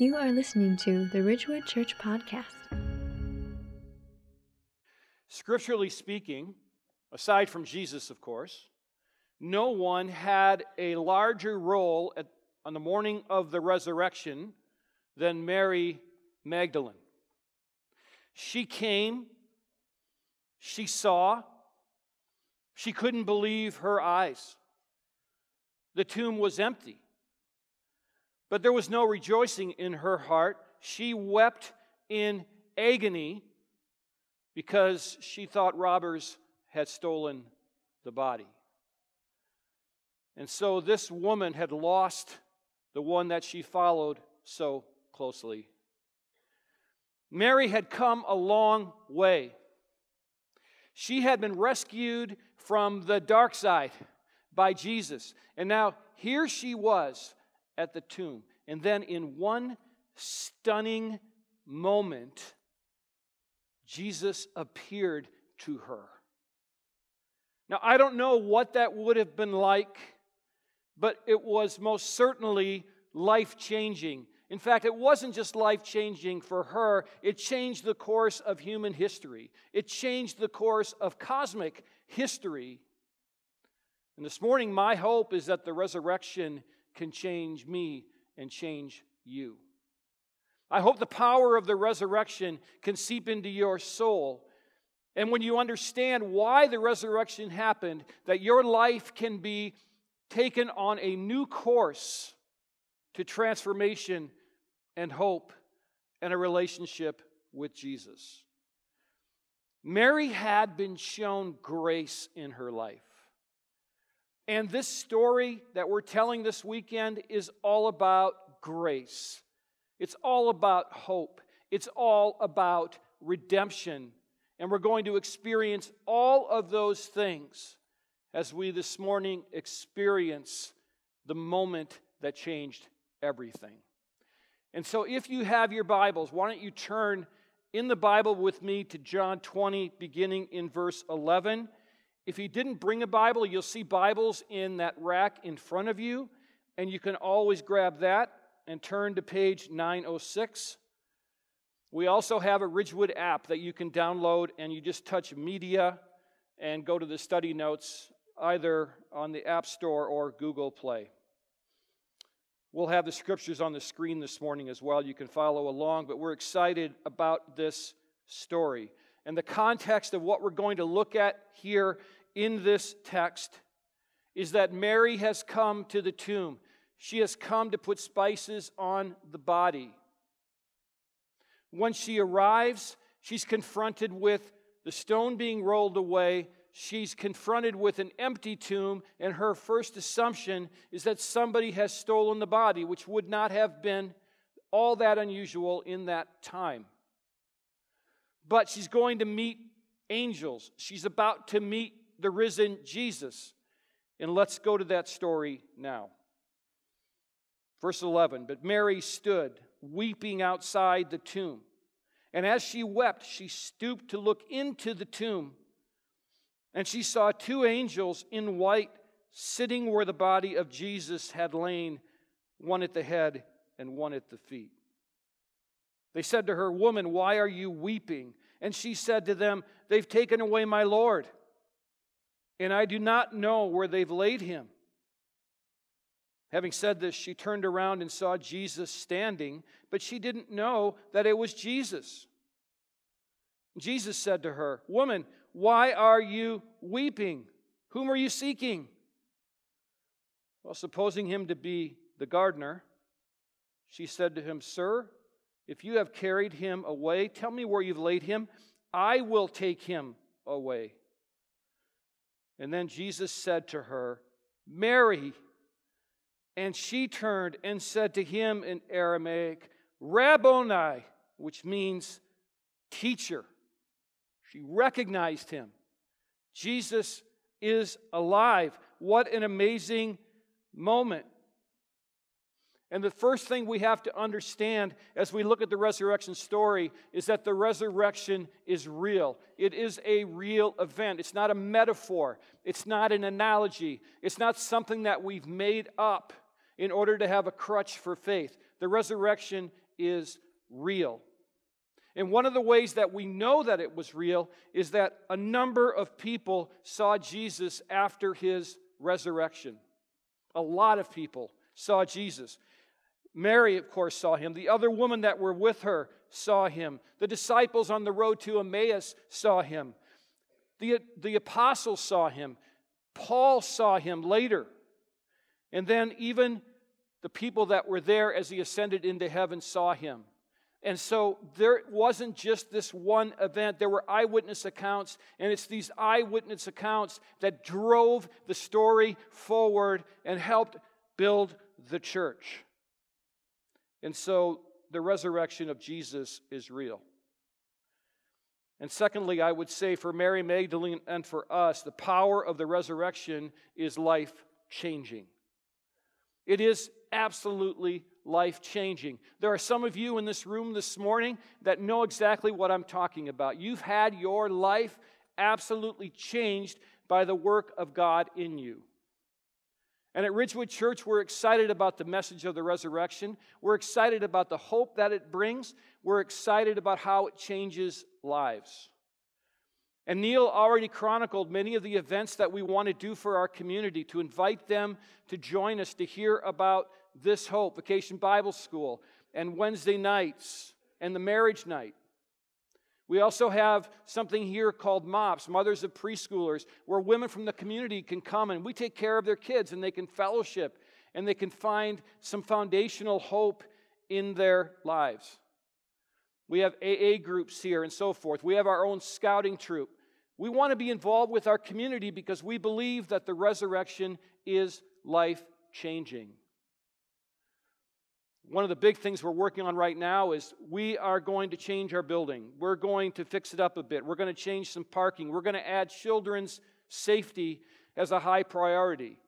You are listening to the Ridgewood Church Podcast. Scripturally speaking, aside from Jesus, of course, no one had a larger role at, on the morning of the resurrection than Mary Magdalene. She came, she saw, she couldn't believe her eyes. The tomb was empty. But there was no rejoicing in her heart. She wept in agony because she thought robbers had stolen the body. And so this woman had lost the one that she followed so closely. Mary had come a long way. She had been rescued from the dark side by Jesus. And now here she was at the tomb. And then, in one stunning moment, Jesus appeared to her. Now, I don't know what that would have been like, but it was most certainly life changing. In fact, it wasn't just life changing for her, it changed the course of human history, it changed the course of cosmic history. And this morning, my hope is that the resurrection can change me and change you. I hope the power of the resurrection can seep into your soul. And when you understand why the resurrection happened, that your life can be taken on a new course to transformation and hope and a relationship with Jesus. Mary had been shown grace in her life. And this story that we're telling this weekend is all about grace. It's all about hope. It's all about redemption. And we're going to experience all of those things as we this morning experience the moment that changed everything. And so, if you have your Bibles, why don't you turn in the Bible with me to John 20, beginning in verse 11. If you didn't bring a Bible, you'll see Bibles in that rack in front of you, and you can always grab that and turn to page 906. We also have a Ridgewood app that you can download, and you just touch media and go to the study notes either on the App Store or Google Play. We'll have the scriptures on the screen this morning as well. You can follow along, but we're excited about this story. And the context of what we're going to look at here in this text is that Mary has come to the tomb. She has come to put spices on the body. When she arrives, she's confronted with the stone being rolled away. She's confronted with an empty tomb, and her first assumption is that somebody has stolen the body, which would not have been all that unusual in that time. But she's going to meet angels. She's about to meet the risen Jesus. And let's go to that story now. Verse 11 But Mary stood weeping outside the tomb. And as she wept, she stooped to look into the tomb. And she saw two angels in white sitting where the body of Jesus had lain, one at the head and one at the feet. They said to her, Woman, why are you weeping? And she said to them, They've taken away my Lord and I do not know where they've laid him. Having said this, she turned around and saw Jesus standing, but she didn't know that it was Jesus. Jesus said to her, Woman, why are you weeping? Whom are you seeking? Well, supposing him to be the gardener, she said to him, Sir, if you have carried him away, tell me where you've laid him. I will take him away. And then Jesus said to her, Mary. And she turned and said to him in Aramaic, Rabboni, which means teacher. She recognized him. Jesus is alive. What an amazing moment. And the first thing we have to understand as we look at the resurrection story is that the resurrection is real. It is a real event. It's not a metaphor, it's not an analogy, it's not something that we've made up in order to have a crutch for faith. The resurrection is real. And one of the ways that we know that it was real is that a number of people saw Jesus after his resurrection. A lot of people saw Jesus. Mary, of course, saw him. The other women that were with her saw him. The disciples on the road to Emmaus saw him. The, the apostles saw him. Paul saw him later. And then even the people that were there as he ascended into heaven saw him. And so there wasn't just this one event, there were eyewitness accounts, and it's these eyewitness accounts that drove the story forward and helped build the church. And so the resurrection of Jesus is real. And secondly, I would say for Mary Magdalene and for us, the power of the resurrection is life changing. It is absolutely life changing. There are some of you in this room this morning that know exactly what I'm talking about. You've had your life absolutely changed by the work of God in you. And at Ridgewood Church, we're excited about the message of the resurrection. We're excited about the hope that it brings. We're excited about how it changes lives. And Neil already chronicled many of the events that we want to do for our community to invite them to join us to hear about this hope, Vacation Bible School, and Wednesday nights, and the marriage night. We also have something here called MOPS, Mothers of Preschoolers, where women from the community can come and we take care of their kids and they can fellowship and they can find some foundational hope in their lives. We have AA groups here and so forth. We have our own scouting troop. We want to be involved with our community because we believe that the resurrection is life changing. One of the big things we're working on right now is we are going to change our building. We're going to fix it up a bit. We're going to change some parking. We're going to add children's safety as a high priority.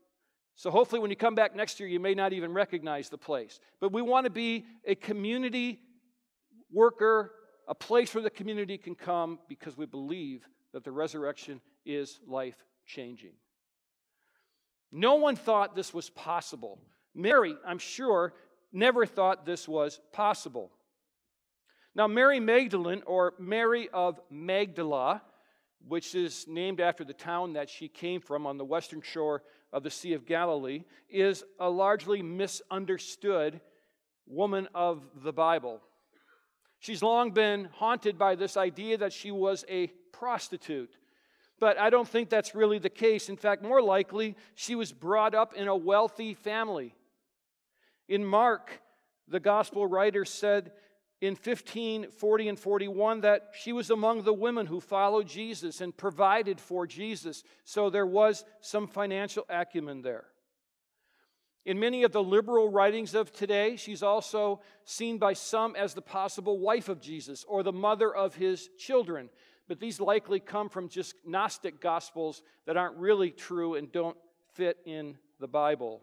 So hopefully, when you come back next year, you may not even recognize the place. But we want to be a community worker, a place where the community can come because we believe that the resurrection is life changing. No one thought this was possible. Mary, I'm sure, never thought this was possible. Now, Mary Magdalene, or Mary of Magdala, which is named after the town that she came from on the western shore of the Sea of Galilee, is a largely misunderstood woman of the Bible. She's long been haunted by this idea that she was a prostitute. But I don't think that's really the case. In fact, more likely, she was brought up in a wealthy family. In Mark, the gospel writer said in 15 40 and 41 that she was among the women who followed Jesus and provided for Jesus. So there was some financial acumen there. In many of the liberal writings of today, she's also seen by some as the possible wife of Jesus or the mother of his children. But these likely come from just Gnostic gospels that aren't really true and don't fit in the Bible.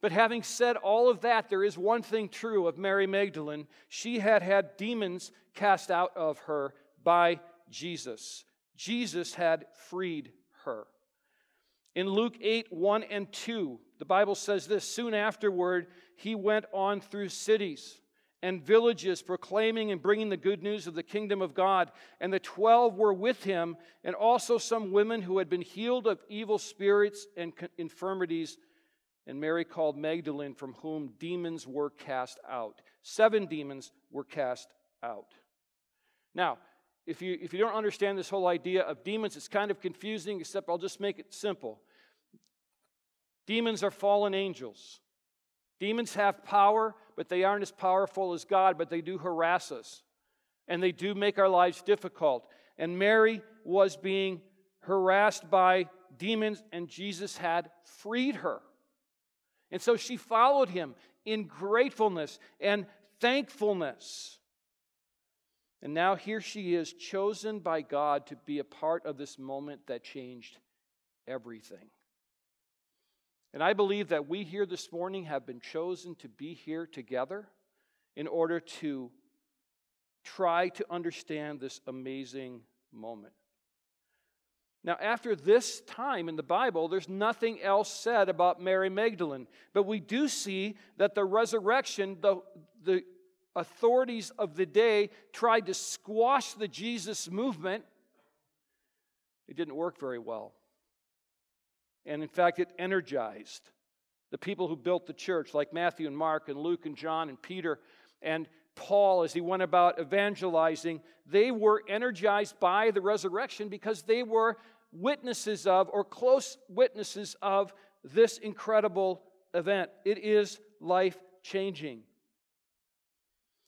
But having said all of that, there is one thing true of Mary Magdalene. She had had demons cast out of her by Jesus. Jesus had freed her. In Luke 8 1 and 2, the Bible says this Soon afterward, he went on through cities and villages, proclaiming and bringing the good news of the kingdom of God. And the twelve were with him, and also some women who had been healed of evil spirits and infirmities. And Mary called Magdalene, from whom demons were cast out. Seven demons were cast out. Now, if you, if you don't understand this whole idea of demons, it's kind of confusing, except I'll just make it simple. Demons are fallen angels. Demons have power, but they aren't as powerful as God, but they do harass us. And they do make our lives difficult. And Mary was being harassed by demons, and Jesus had freed her. And so she followed him in gratefulness and thankfulness. And now here she is, chosen by God to be a part of this moment that changed everything. And I believe that we here this morning have been chosen to be here together in order to try to understand this amazing moment. Now, after this time in the Bible, there's nothing else said about Mary Magdalene, but we do see that the resurrection, the, the authorities of the day tried to squash the Jesus movement, it didn't work very well. And in fact, it energized the people who built the church, like Matthew and Mark and Luke and John and Peter and Paul, as he went about evangelizing, they were energized by the resurrection because they were witnesses of or close witnesses of this incredible event. It is life changing.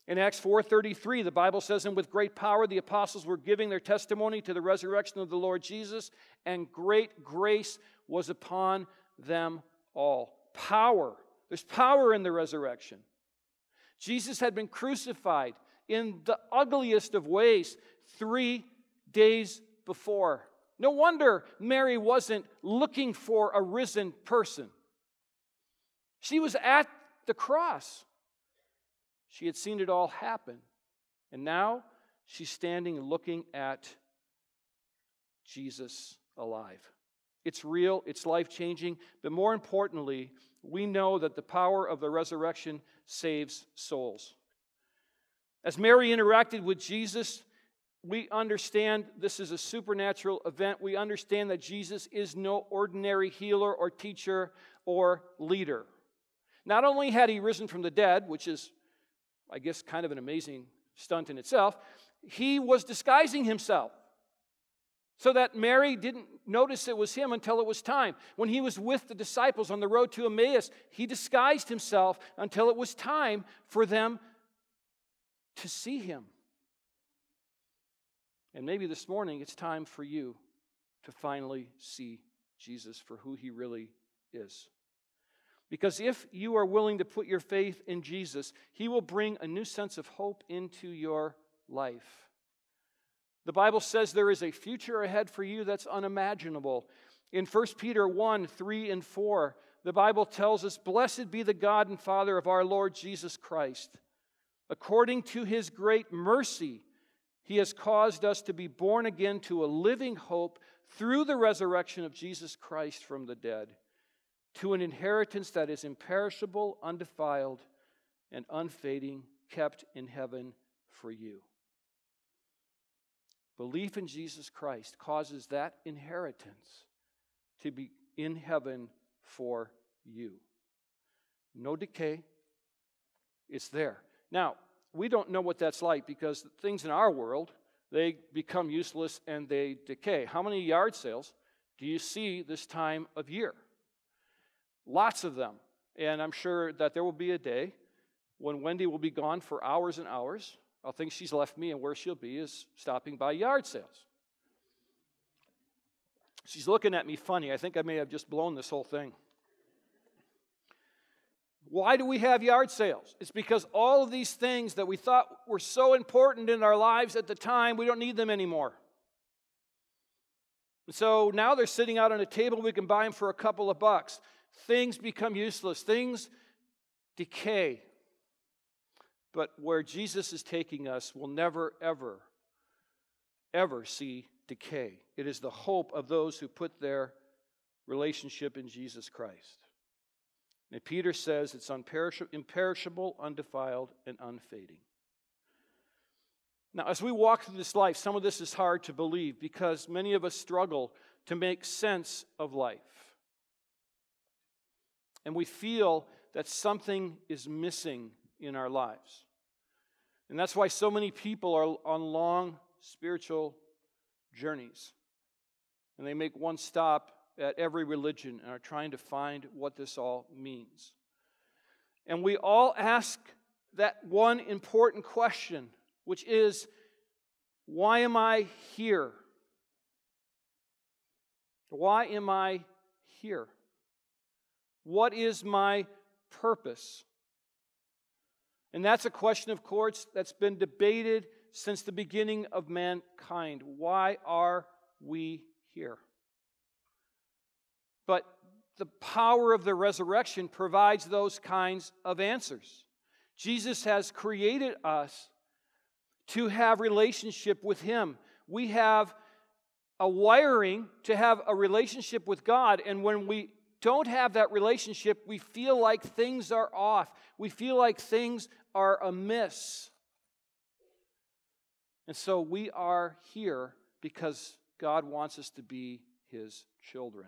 In Acts 4:33, the Bible says, "And with great power the apostles were giving their testimony to the resurrection of the Lord Jesus, and great grace was upon them all." Power. There's power in the resurrection. Jesus had been crucified in the ugliest of ways three days before. No wonder Mary wasn't looking for a risen person. She was at the cross. She had seen it all happen. And now she's standing looking at Jesus alive. It's real, it's life changing, but more importantly, we know that the power of the resurrection saves souls. As Mary interacted with Jesus, we understand this is a supernatural event. We understand that Jesus is no ordinary healer or teacher or leader. Not only had he risen from the dead, which is, I guess, kind of an amazing stunt in itself, he was disguising himself so that Mary didn't notice it was him until it was time. When he was with the disciples on the road to Emmaus, he disguised himself until it was time for them to see him. And maybe this morning it's time for you to finally see Jesus for who he really is. Because if you are willing to put your faith in Jesus, he will bring a new sense of hope into your life. The Bible says there is a future ahead for you that's unimaginable. In 1 Peter 1 3 and 4, the Bible tells us, Blessed be the God and Father of our Lord Jesus Christ. According to his great mercy, he has caused us to be born again to a living hope through the resurrection of Jesus Christ from the dead, to an inheritance that is imperishable, undefiled, and unfading, kept in heaven for you. Belief in Jesus Christ causes that inheritance to be in heaven for you. No decay, it's there. Now, we don't know what that's like because things in our world, they become useless and they decay. How many yard sales do you see this time of year? Lots of them. And I'm sure that there will be a day when Wendy will be gone for hours and hours I'll think she's left me, and where she'll be is stopping by yard sales. She's looking at me funny. I think I may have just blown this whole thing. Why do we have yard sales? It's because all of these things that we thought were so important in our lives at the time, we don't need them anymore. so now they're sitting out on a table, we can buy them for a couple of bucks. Things become useless, things decay. But where Jesus is taking us will never, ever, ever see decay. It is the hope of those who put their relationship in Jesus Christ. And Peter says it's imperishable, undefiled, and unfading. Now, as we walk through this life, some of this is hard to believe because many of us struggle to make sense of life. And we feel that something is missing in our lives. And that's why so many people are on long spiritual journeys. And they make one stop at every religion and are trying to find what this all means. And we all ask that one important question, which is why am I here? Why am I here? What is my purpose? And that's a question, of course, that's been debated since the beginning of mankind. Why are we here? But the power of the resurrection provides those kinds of answers. Jesus has created us to have relationship with him. We have a wiring to have a relationship with God and when we don't have that relationship, we feel like things are off. We feel like things are amiss. And so we are here because God wants us to be His children.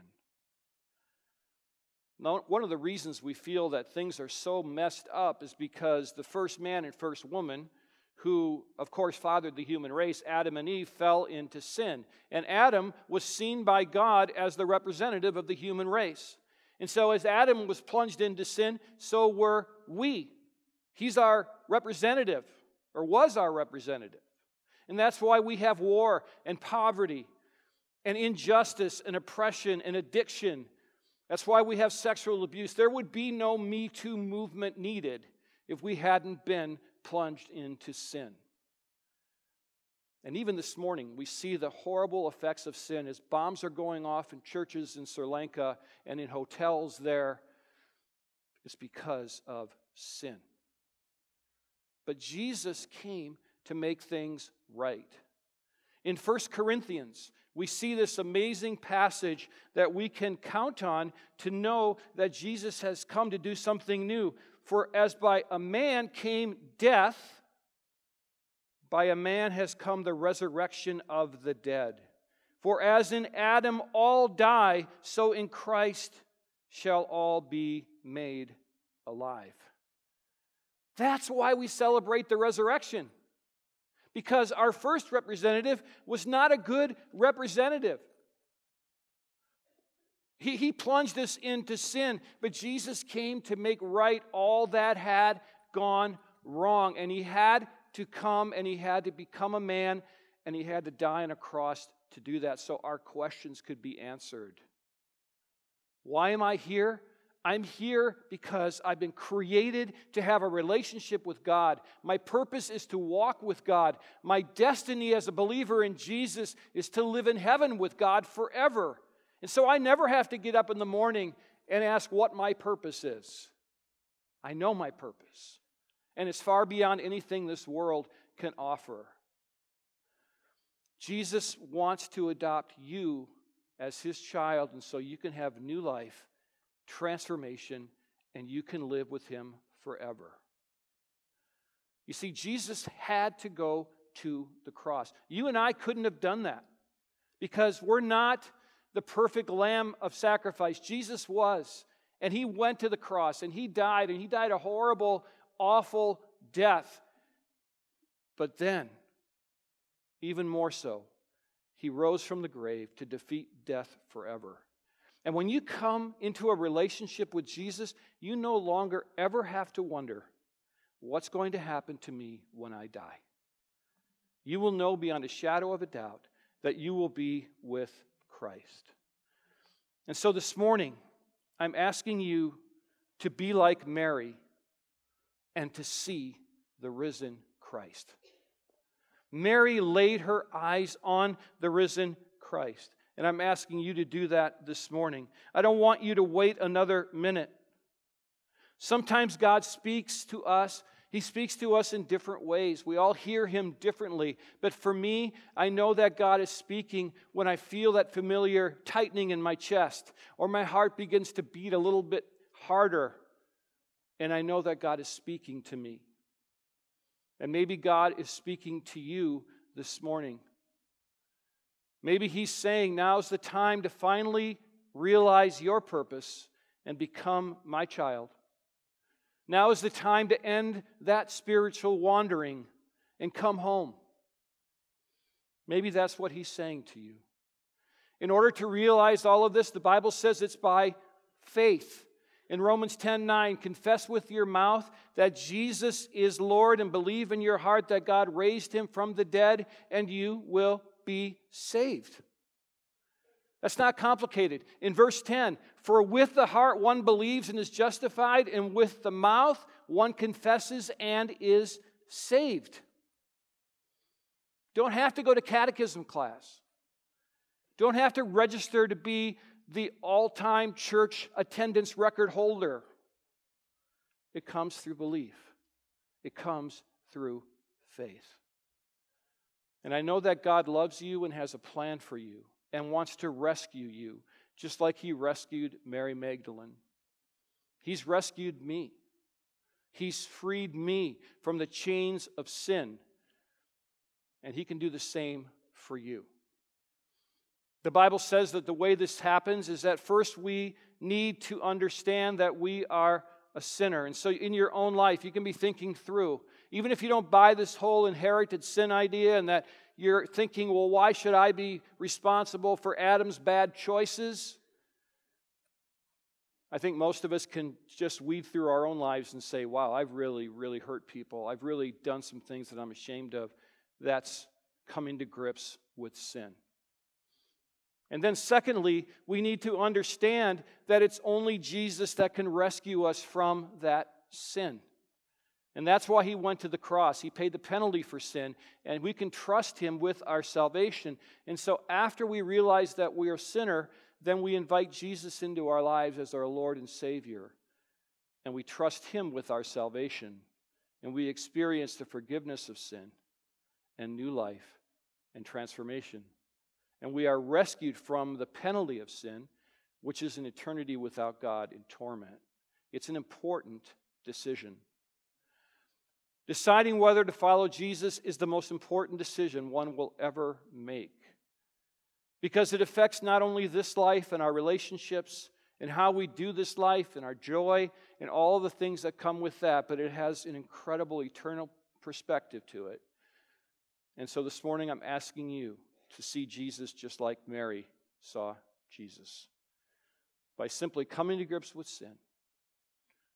Now, one of the reasons we feel that things are so messed up is because the first man and first woman, who, of course, fathered the human race, Adam and Eve, fell into sin. And Adam was seen by God as the representative of the human race. And so, as Adam was plunged into sin, so were we. He's our representative, or was our representative. And that's why we have war and poverty and injustice and oppression and addiction. That's why we have sexual abuse. There would be no Me Too movement needed if we hadn't been plunged into sin. And even this morning, we see the horrible effects of sin as bombs are going off in churches in Sri Lanka and in hotels there. It's because of sin. But Jesus came to make things right. In 1 Corinthians, we see this amazing passage that we can count on to know that Jesus has come to do something new. For as by a man came death, by a man has come the resurrection of the dead. For as in Adam all die, so in Christ shall all be made alive. That's why we celebrate the resurrection because our first representative was not a good representative. He, he plunged us into sin, but Jesus came to make right all that had gone wrong. And he had to come and he had to become a man and he had to die on a cross to do that so our questions could be answered. Why am I here? I'm here because I've been created to have a relationship with God. My purpose is to walk with God. My destiny as a believer in Jesus is to live in heaven with God forever. And so I never have to get up in the morning and ask what my purpose is. I know my purpose, and it's far beyond anything this world can offer. Jesus wants to adopt you as his child, and so you can have new life transformation, and you can live with Him forever. You see, Jesus had to go to the cross. You and I couldn't have done that because we're not the perfect lamb of sacrifice. Jesus was, and He went to the cross, and He died, and He died a horrible, awful death. But then, even more so, He rose from the grave to defeat death forever. And when you come into a relationship with Jesus, you no longer ever have to wonder what's going to happen to me when I die. You will know beyond a shadow of a doubt that you will be with Christ. And so this morning, I'm asking you to be like Mary and to see the risen Christ. Mary laid her eyes on the risen Christ. And I'm asking you to do that this morning. I don't want you to wait another minute. Sometimes God speaks to us. He speaks to us in different ways. We all hear Him differently. But for me, I know that God is speaking when I feel that familiar tightening in my chest or my heart begins to beat a little bit harder. And I know that God is speaking to me. And maybe God is speaking to you this morning. Maybe he's saying now's the time to finally realize your purpose and become my child. Now is the time to end that spiritual wandering and come home. Maybe that's what he's saying to you. In order to realize all of this, the Bible says it's by faith. In Romans 10 9, confess with your mouth that Jesus is Lord and believe in your heart that God raised him from the dead, and you will be saved. That's not complicated. In verse 10, for with the heart one believes and is justified, and with the mouth one confesses and is saved. Don't have to go to catechism class. Don't have to register to be the all time church attendance record holder. It comes through belief, it comes through faith. And I know that God loves you and has a plan for you and wants to rescue you just like he rescued Mary Magdalene. He's rescued me. He's freed me from the chains of sin. And he can do the same for you. The Bible says that the way this happens is that first we need to understand that we are a sinner. And so in your own life, you can be thinking through, even if you don't buy this whole inherited sin idea and that you're thinking, well, why should I be responsible for Adam's bad choices? I think most of us can just weed through our own lives and say, wow, I've really, really hurt people. I've really done some things that I'm ashamed of. That's coming to grips with sin. And then, secondly, we need to understand that it's only Jesus that can rescue us from that sin. And that's why he went to the cross. He paid the penalty for sin, and we can trust him with our salvation. And so, after we realize that we are a sinner, then we invite Jesus into our lives as our Lord and Savior. And we trust him with our salvation. And we experience the forgiveness of sin and new life and transformation and we are rescued from the penalty of sin, which is an eternity without God in torment. It's an important decision. Deciding whether to follow Jesus is the most important decision one will ever make because it affects not only this life and our relationships and how we do this life and our joy and all the things that come with that, but it has an incredible eternal perspective to it. And so this morning I'm asking you to see Jesus just like Mary saw Jesus. By simply coming to grips with sin,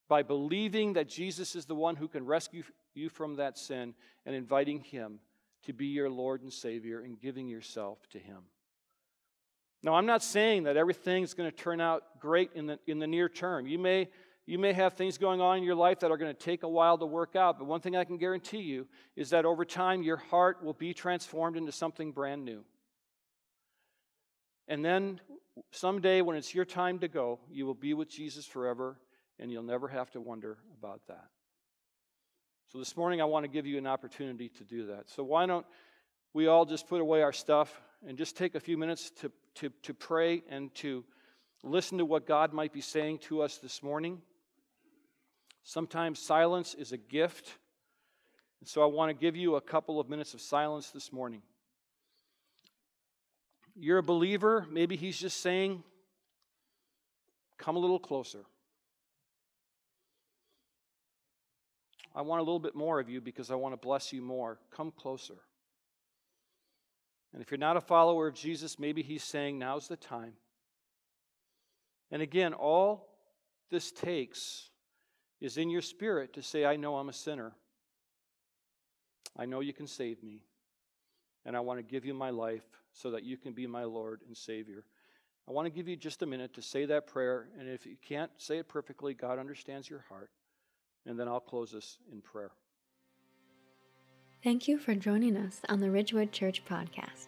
by believing that Jesus is the one who can rescue you from that sin, and inviting Him to be your Lord and Savior and giving yourself to Him. Now, I'm not saying that everything's going to turn out great in the, in the near term. You may, you may have things going on in your life that are going to take a while to work out, but one thing I can guarantee you is that over time your heart will be transformed into something brand new. And then someday when it's your time to go, you will be with Jesus forever and you'll never have to wonder about that. So this morning I want to give you an opportunity to do that. So why don't we all just put away our stuff and just take a few minutes to, to, to pray and to listen to what God might be saying to us this morning. Sometimes silence is a gift. And so I want to give you a couple of minutes of silence this morning. You're a believer, maybe He's just saying, Come a little closer. I want a little bit more of you because I want to bless you more. Come closer. And if you're not a follower of Jesus, maybe He's saying, Now's the time. And again, all this takes is in your spirit to say, I know I'm a sinner. I know you can save me. And I want to give you my life so that you can be my Lord and Savior. I want to give you just a minute to say that prayer. And if you can't say it perfectly, God understands your heart. And then I'll close this in prayer. Thank you for joining us on the Ridgewood Church Podcast.